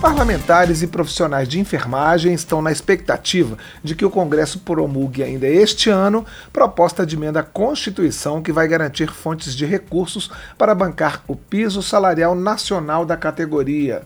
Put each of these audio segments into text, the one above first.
Parlamentares e profissionais de enfermagem estão na expectativa de que o Congresso promulgue ainda este ano proposta de emenda à Constituição que vai garantir fontes de recursos para bancar o piso salarial nacional da categoria.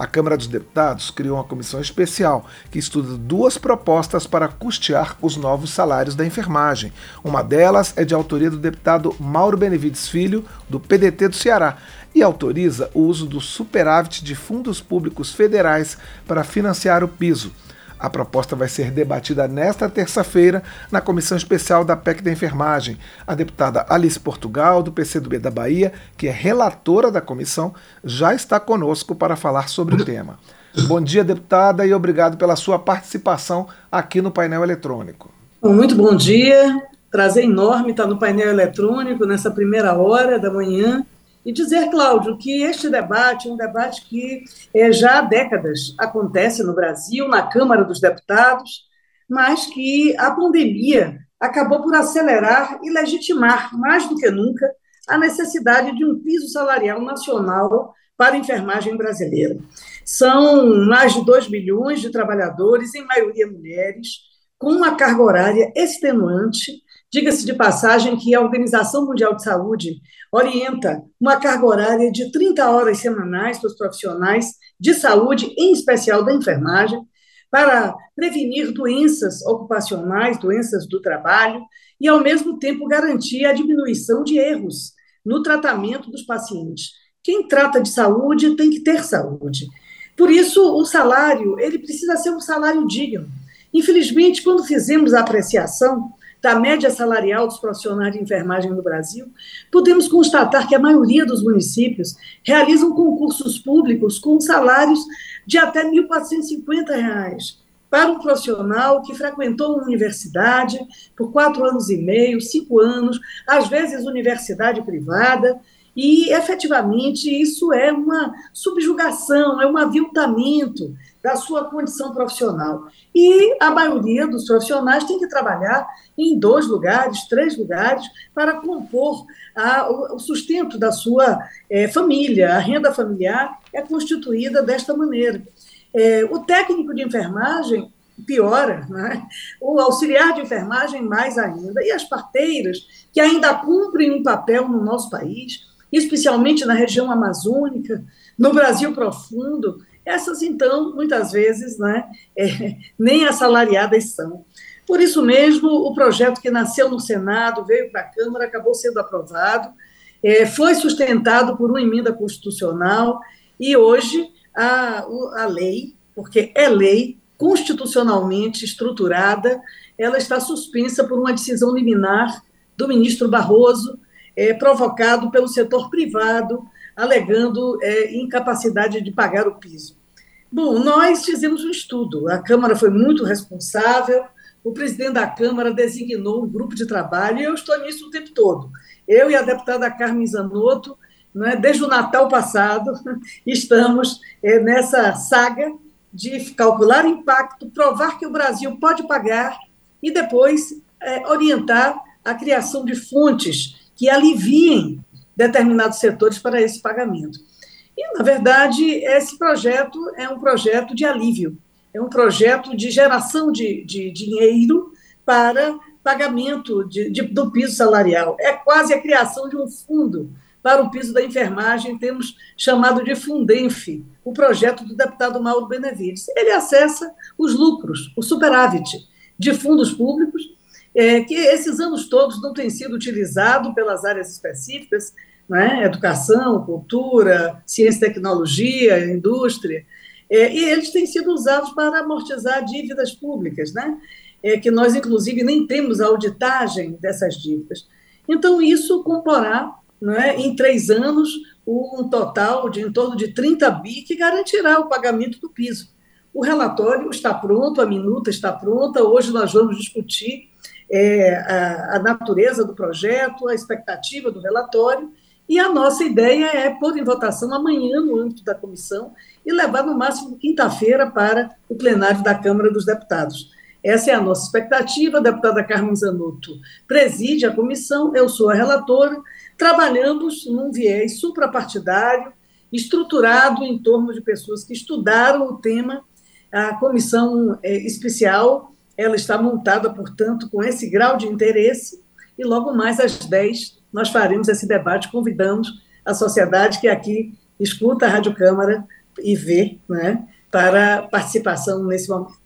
A Câmara dos Deputados criou uma comissão especial que estuda duas propostas para custear os novos salários da enfermagem. Uma delas é de autoria do deputado Mauro Benevides Filho, do PDT do Ceará, e autoriza o uso do superávit de fundos públicos federais para financiar o piso. A proposta vai ser debatida nesta terça-feira na Comissão Especial da PEC da Enfermagem. A deputada Alice Portugal, do PCdoB da Bahia, que é relatora da comissão, já está conosco para falar sobre o tema. Bom dia, deputada, e obrigado pela sua participação aqui no painel eletrônico. Muito bom dia. Prazer enorme estar no painel eletrônico nessa primeira hora da manhã e dizer, Cláudio, que este debate é um debate que é, já há décadas acontece no Brasil, na Câmara dos Deputados, mas que a pandemia acabou por acelerar e legitimar, mais do que nunca, a necessidade de um piso salarial nacional para a enfermagem brasileira. São mais de 2 milhões de trabalhadores, em maioria mulheres, com uma carga horária extenuante. Diga-se de passagem que a Organização Mundial de Saúde orienta uma carga horária de 30 horas semanais para os profissionais de saúde, em especial da enfermagem, para prevenir doenças ocupacionais, doenças do trabalho, e, ao mesmo tempo, garantir a diminuição de erros no tratamento dos pacientes. Quem trata de saúde tem que ter saúde. Por isso, o salário ele precisa ser um salário digno. Infelizmente, quando fizemos a apreciação da média salarial dos profissionais de enfermagem no Brasil, podemos constatar que a maioria dos municípios realizam concursos públicos com salários de até R$ 1.450 para um profissional que frequentou uma universidade por quatro anos e meio, cinco anos, às vezes universidade privada, e efetivamente isso é uma subjugação, é um aviltamento da sua condição profissional. E a maioria dos profissionais tem que trabalhar em dois lugares, três lugares, para compor a, o sustento da sua é, família. A renda familiar é constituída desta maneira. É, o técnico de enfermagem piora, né? o auxiliar de enfermagem mais ainda, e as parteiras, que ainda cumprem um papel no nosso país, especialmente na região amazônica, no Brasil profundo, essas, então, muitas vezes, né, é, nem assalariadas são. Por isso mesmo, o projeto que nasceu no Senado, veio para a Câmara, acabou sendo aprovado, é, foi sustentado por uma emenda constitucional e hoje a, a lei, porque é lei constitucionalmente estruturada, ela está suspensa por uma decisão liminar do ministro Barroso, é, provocado pelo setor privado, alegando é, incapacidade de pagar o piso. Bom, nós fizemos um estudo, a Câmara foi muito responsável, o presidente da Câmara designou um grupo de trabalho e eu estou nisso o tempo todo. Eu e a deputada Carmen Zanotto, né, desde o Natal passado, estamos é, nessa saga de calcular impacto, provar que o Brasil pode pagar e depois é, orientar a criação de fontes que aliviem determinados setores para esse pagamento. E, na verdade, esse projeto é um projeto de alívio, é um projeto de geração de, de dinheiro para pagamento de, de, do piso salarial. É quase a criação de um fundo para o piso da enfermagem, temos chamado de Fundenf, o projeto do deputado Mauro Benevides. Ele acessa os lucros, o superávit de fundos públicos, é, que esses anos todos não têm sido utilizados pelas áreas específicas, né? educação, cultura, ciência e tecnologia, indústria, é, e eles têm sido usados para amortizar dívidas públicas, né? É, que nós, inclusive, nem temos a auditagem dessas dívidas. Então, isso comporá, né, em três anos, um total de em torno de 30 bi que garantirá o pagamento do piso. O relatório está pronto, a minuta está pronta, hoje nós vamos discutir é, a, a natureza do projeto, a expectativa do relatório, e a nossa ideia é pôr em votação amanhã no âmbito da comissão e levar no máximo quinta-feira para o plenário da Câmara dos Deputados. Essa é a nossa expectativa. A deputada Carmen Zanotto preside a comissão, eu sou a relatora. Trabalhamos num viés suprapartidário estruturado em torno de pessoas que estudaram o tema. A comissão é, especial ela está montada, portanto, com esse grau de interesse, e logo mais às 10 nós faremos esse debate, convidamos a sociedade que aqui escuta a Rádio Câmara e vê, né, para participação nesse momento.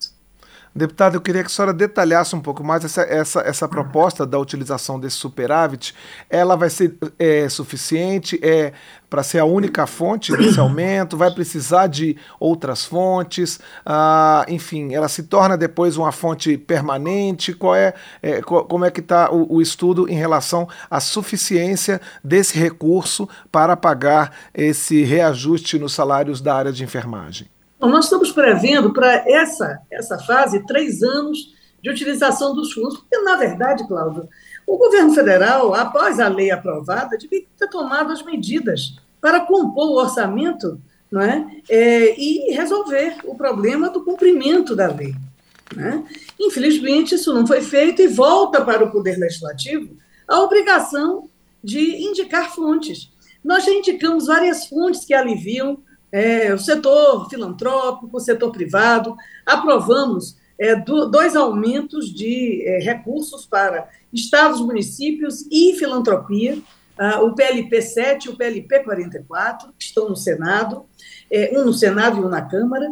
Deputado, eu queria que a senhora detalhasse um pouco mais essa, essa, essa proposta da utilização desse superávit. Ela vai ser é, suficiente é, para ser a única fonte desse aumento? Vai precisar de outras fontes? Ah, enfim, ela se torna depois uma fonte permanente? Qual é, é como é que está o, o estudo em relação à suficiência desse recurso para pagar esse reajuste nos salários da área de enfermagem? Bom, nós estamos prevendo para essa, essa fase três anos de utilização dos fundos, porque, na verdade, Cláudio, o governo federal, após a lei aprovada, devia ter tomado as medidas para compor o orçamento não é? é e resolver o problema do cumprimento da lei. Né? Infelizmente, isso não foi feito e volta para o Poder Legislativo a obrigação de indicar fontes. Nós já indicamos várias fontes que aliviam é, o setor filantrópico, o setor privado, aprovamos é, do, dois aumentos de é, recursos para estados, municípios e filantropia, ah, o PLP 7 e o PLP 44, que estão no Senado, é, um no Senado e um na Câmara.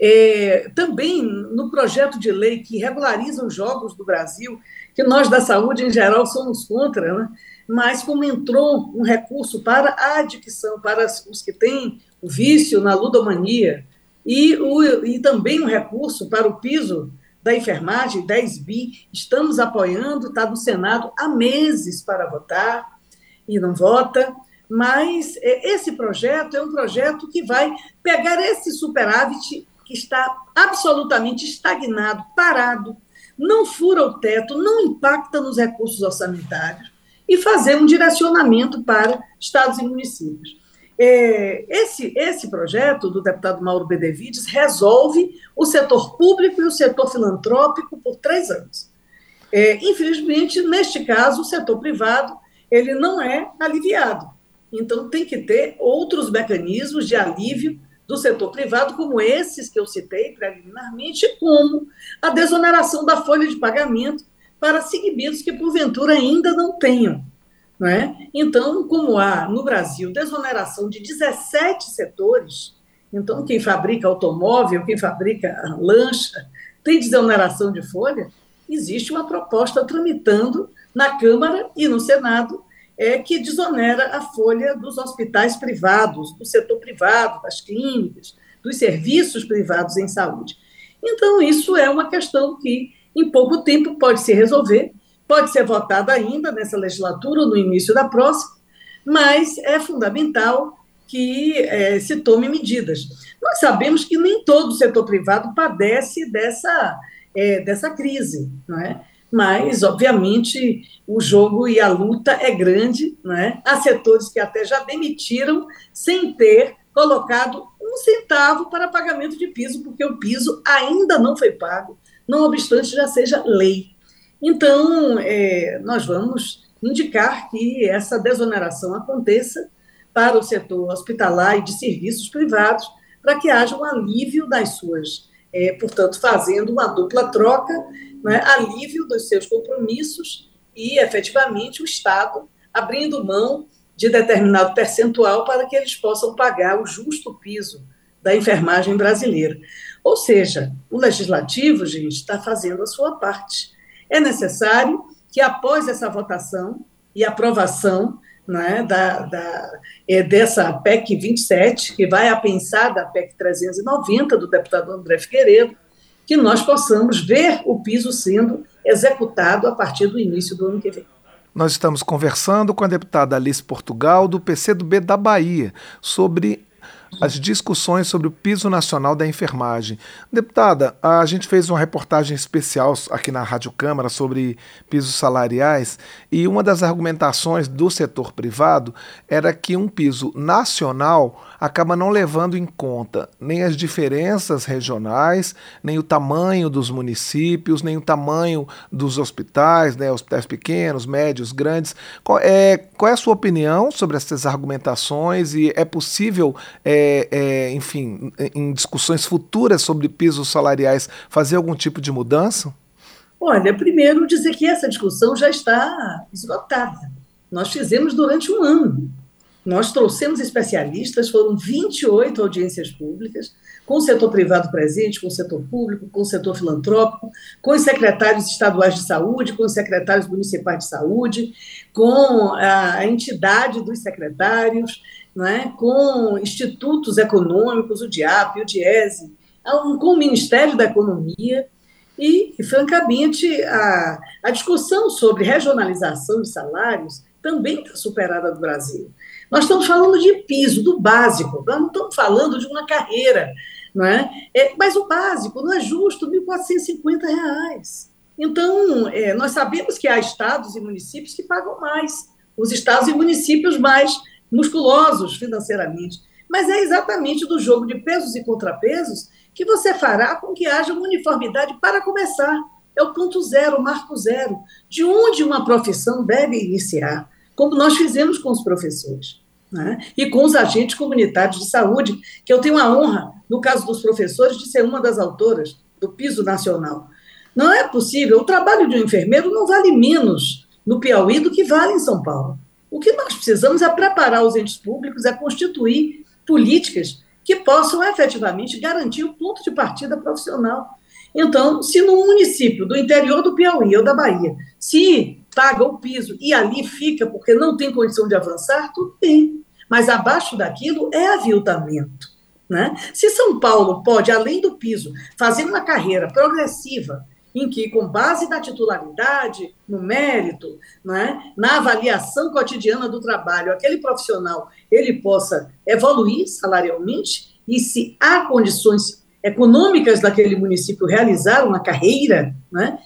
É, também no projeto de lei que regulariza os jogos do Brasil, que nós da saúde em geral somos contra, né? Mas como entrou um recurso para a adicção, para os que têm o vício na ludomania, e, o, e também um recurso para o piso da enfermagem, 10 bi, estamos apoiando, está no Senado há meses para votar, e não vota, mas é, esse projeto é um projeto que vai pegar esse superávit que está absolutamente estagnado, parado, não fura o teto, não impacta nos recursos orçamentários, e fazer um direcionamento para estados e municípios. É, esse, esse projeto do deputado Mauro Bedevides resolve o setor público e o setor filantrópico por três anos. É, infelizmente, neste caso, o setor privado ele não é aliviado. Então, tem que ter outros mecanismos de alívio do setor privado, como esses que eu citei preliminarmente, como a desoneração da folha de pagamento para segmentos que, porventura, ainda não tenham. Não é? Então, como há no Brasil desoneração de 17 setores, então quem fabrica automóvel, quem fabrica lancha, tem desoneração de folha, existe uma proposta tramitando na Câmara e no Senado é que desonera a folha dos hospitais privados, do setor privado, das clínicas, dos serviços privados em saúde. Então, isso é uma questão que, em pouco tempo, pode se resolver, pode ser votada ainda nessa legislatura ou no início da próxima, mas é fundamental que é, se tome medidas. Nós sabemos que nem todo o setor privado padece dessa, é, dessa crise, não é? mas, obviamente, o jogo e a luta é grande. Né? Há setores que até já demitiram sem ter colocado um centavo para pagamento de piso, porque o piso ainda não foi pago, não obstante já seja lei. Então, é, nós vamos indicar que essa desoneração aconteça para o setor hospitalar e de serviços privados, para que haja um alívio das suas, é, portanto, fazendo uma dupla troca né, alívio dos seus compromissos e, efetivamente, o Estado abrindo mão de determinado percentual para que eles possam pagar o justo piso da enfermagem brasileira. Ou seja, o legislativo, gente, está fazendo a sua parte. É necessário que, após essa votação e aprovação né, da, da, é, dessa PEC 27, que vai a pensar da PEC 390 do deputado André Figueiredo, que nós possamos ver o piso sendo executado a partir do início do ano que vem. Nós estamos conversando com a deputada Alice Portugal, do PCdoB da Bahia, sobre as discussões sobre o piso nacional da enfermagem. Deputada, a gente fez uma reportagem especial aqui na Rádio Câmara sobre pisos salariais e uma das argumentações do setor privado era que um piso nacional acaba não levando em conta nem as diferenças regionais, nem o tamanho dos municípios, nem o tamanho dos hospitais, né, hospitais pequenos, médios, grandes. Qual é, qual é a sua opinião sobre essas argumentações e é possível, é, é, enfim, em discussões futuras sobre pisos salariais, fazer algum tipo de mudança? Olha, primeiro dizer que essa discussão já está esgotada. Nós fizemos durante um ano. Nós trouxemos especialistas, foram 28 audiências públicas, com o setor privado presente, com o setor público, com o setor filantrópico, com os secretários estaduais de saúde, com os secretários municipais de saúde, com a entidade dos secretários, né, com institutos econômicos, o DIAP, o DIESE, com o Ministério da Economia, e, francamente, a, a discussão sobre regionalização de salários também está superada no Brasil. Nós estamos falando de piso, do básico, nós não estamos falando de uma carreira, não é? é mas o básico não é justo, R$ 1.450. Então, é, nós sabemos que há estados e municípios que pagam mais, os estados e municípios mais musculosos financeiramente. Mas é exatamente do jogo de pesos e contrapesos que você fará com que haja uma uniformidade para começar. É o ponto zero, o marco zero, de onde uma profissão deve iniciar como nós fizemos com os professores. Né? E com os agentes comunitários de saúde, que eu tenho a honra, no caso dos professores, de ser uma das autoras do piso nacional. Não é possível, o trabalho de um enfermeiro não vale menos no Piauí do que vale em São Paulo. O que nós precisamos é preparar os entes públicos, é constituir políticas que possam efetivamente garantir o ponto de partida profissional. Então, se no município do interior do Piauí ou da Bahia, se paga o piso e ali fica porque não tem condição de avançar, tudo bem. Mas abaixo daquilo é aviltamento. Né? Se São Paulo pode, além do piso, fazer uma carreira progressiva, em que, com base na titularidade, no mérito, né, na avaliação cotidiana do trabalho, aquele profissional ele possa evoluir salarialmente, e se há condições econômicas daquele município realizar uma carreira, né,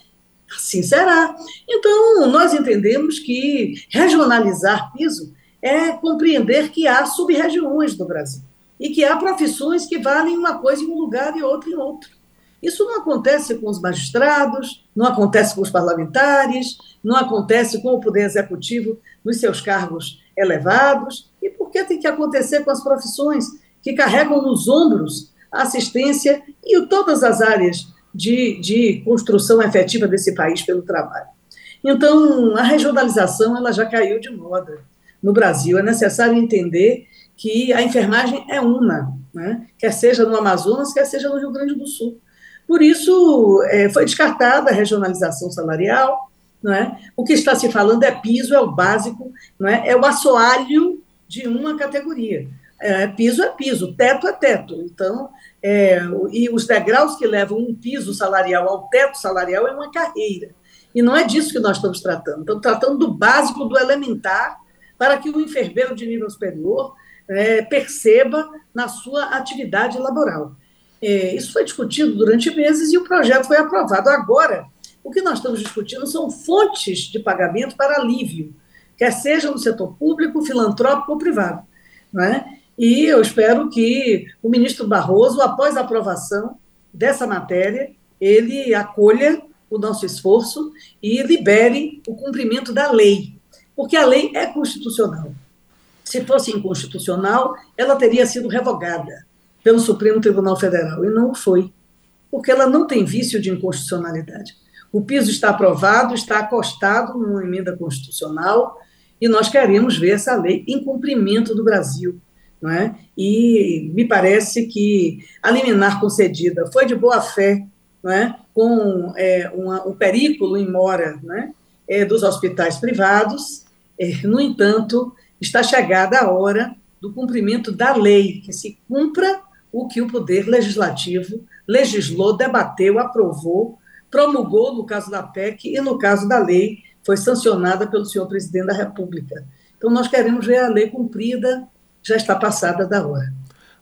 Assim será. Então, nós entendemos que regionalizar piso é compreender que há sub-regiões do Brasil e que há profissões que valem uma coisa em um lugar e outra em outro. Isso não acontece com os magistrados, não acontece com os parlamentares, não acontece com o Poder Executivo nos seus cargos elevados. E por que tem que acontecer com as profissões que carregam nos ombros a assistência e todas as áreas de, de construção efetiva desse país pelo trabalho. Então, a regionalização ela já caiu de moda no Brasil. É necessário entender que a enfermagem é uma, né? quer seja no Amazonas, quer seja no Rio Grande do Sul. Por isso, é, foi descartada a regionalização salarial. Não é? O que está se falando é piso, é o básico, não é? é o assoalho de uma categoria. É, piso é piso, teto é teto. Então, é, e os degraus que levam um piso salarial ao teto salarial é uma carreira. E não é disso que nós estamos tratando. Estamos tratando do básico, do elementar, para que o enfermeiro de nível superior é, perceba na sua atividade laboral. É, isso foi discutido durante meses e o projeto foi aprovado. Agora, o que nós estamos discutindo são fontes de pagamento para alívio, quer seja no setor público, filantrópico ou privado. Não é? E eu espero que o ministro Barroso, após a aprovação dessa matéria, ele acolha o nosso esforço e libere o cumprimento da lei, porque a lei é constitucional. Se fosse inconstitucional, ela teria sido revogada pelo Supremo Tribunal Federal, e não foi, porque ela não tem vício de inconstitucionalidade. O piso está aprovado, está acostado numa emenda constitucional, e nós queremos ver essa lei em cumprimento do Brasil não é? E me parece que a liminar concedida foi de boa fé, não é? com é, uma, um perículo em mora né? é, dos hospitais privados. É, no entanto, está chegada a hora do cumprimento da lei, que se cumpra o que o Poder Legislativo legislou, debateu, aprovou, promulgou no caso da PEC e no caso da lei foi sancionada pelo senhor presidente da República. Então, nós queremos ver a lei cumprida já está passada da hora.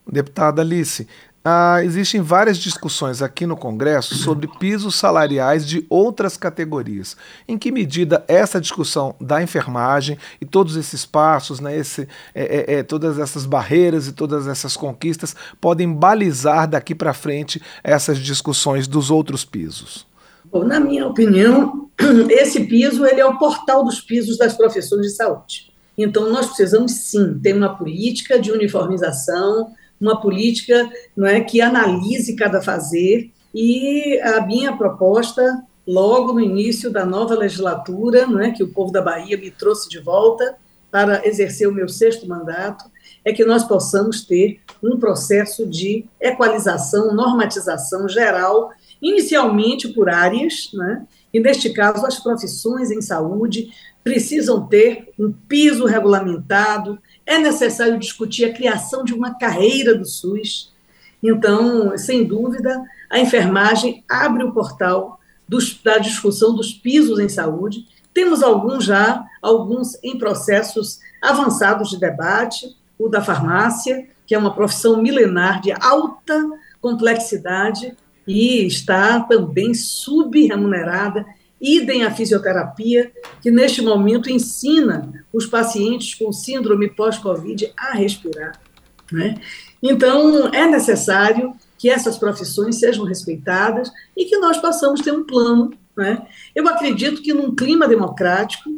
Deputada Alice, ah, existem várias discussões aqui no Congresso sobre pisos salariais de outras categorias. Em que medida essa discussão da enfermagem e todos esses passos, né, esse, é, é, é todas essas barreiras e todas essas conquistas podem balizar daqui para frente essas discussões dos outros pisos? Bom, na minha opinião, esse piso ele é o portal dos pisos das profissões de saúde. Então, nós precisamos sim ter uma política de uniformização uma política não é, que analise cada fazer, e a minha proposta, logo no início da nova legislatura, não é, que o povo da Bahia me trouxe de volta para exercer o meu sexto mandato, é que nós possamos ter um processo de equalização, normatização geral, inicialmente por áreas, né? e neste caso as profissões em saúde precisam ter um piso regulamentado, é necessário discutir a criação de uma carreira do SUS. Então, sem dúvida, a enfermagem abre o portal dos, da discussão dos pisos em saúde. Temos alguns já, alguns em processos avançados de debate, o da farmácia, que é uma profissão milenar de alta complexidade e está também subremunerada idem a fisioterapia, que neste momento ensina os pacientes com síndrome pós-Covid a respirar. Né? Então, é necessário que essas profissões sejam respeitadas e que nós possamos ter um plano. Né? Eu acredito que, num clima democrático,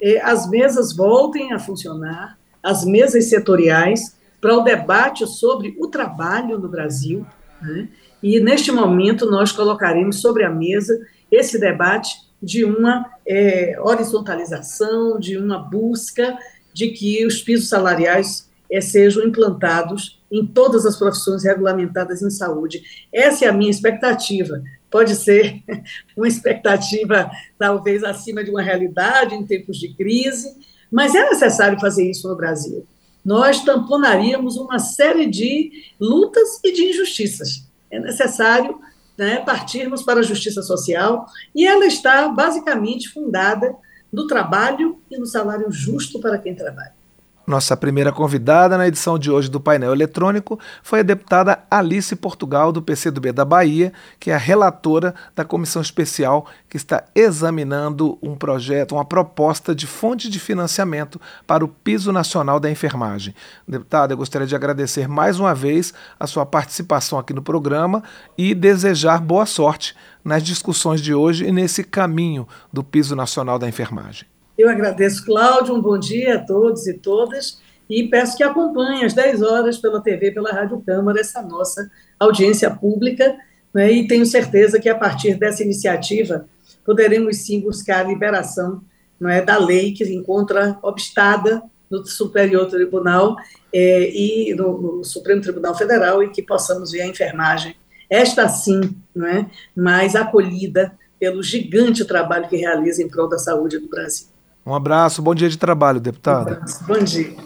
eh, as mesas voltem a funcionar, as mesas setoriais, para o debate sobre o trabalho no Brasil. Né? E, neste momento, nós colocaremos sobre a mesa esse debate de uma é, horizontalização, de uma busca de que os pisos salariais é, sejam implantados em todas as profissões regulamentadas em saúde. Essa é a minha expectativa. Pode ser uma expectativa talvez acima de uma realidade em tempos de crise, mas é necessário fazer isso no Brasil. Nós tamponaríamos uma série de lutas e de injustiças. É necessário né, partirmos para a justiça social, e ela está basicamente fundada no trabalho e no salário justo para quem trabalha. Nossa primeira convidada na edição de hoje do painel eletrônico foi a deputada Alice Portugal, do PCdoB da Bahia, que é a relatora da comissão especial que está examinando um projeto, uma proposta de fonte de financiamento para o piso nacional da enfermagem. Deputada, eu gostaria de agradecer mais uma vez a sua participação aqui no programa e desejar boa sorte nas discussões de hoje e nesse caminho do piso nacional da enfermagem. Eu agradeço, Cláudio, um bom dia a todos e todas, e peço que acompanhem às 10 horas pela TV, pela Rádio Câmara, essa nossa audiência pública, né, e tenho certeza que a partir dessa iniciativa poderemos sim buscar a liberação não é, da lei que se encontra obstada no Superior Tribunal é, e no, no, Supremo Tribunal Federal e que possamos ver a enfermagem, esta sim, não é, mais acolhida pelo gigante trabalho que realiza em prol da saúde do Brasil. Um abraço, bom dia de trabalho, deputada. Um abraço, bom dia.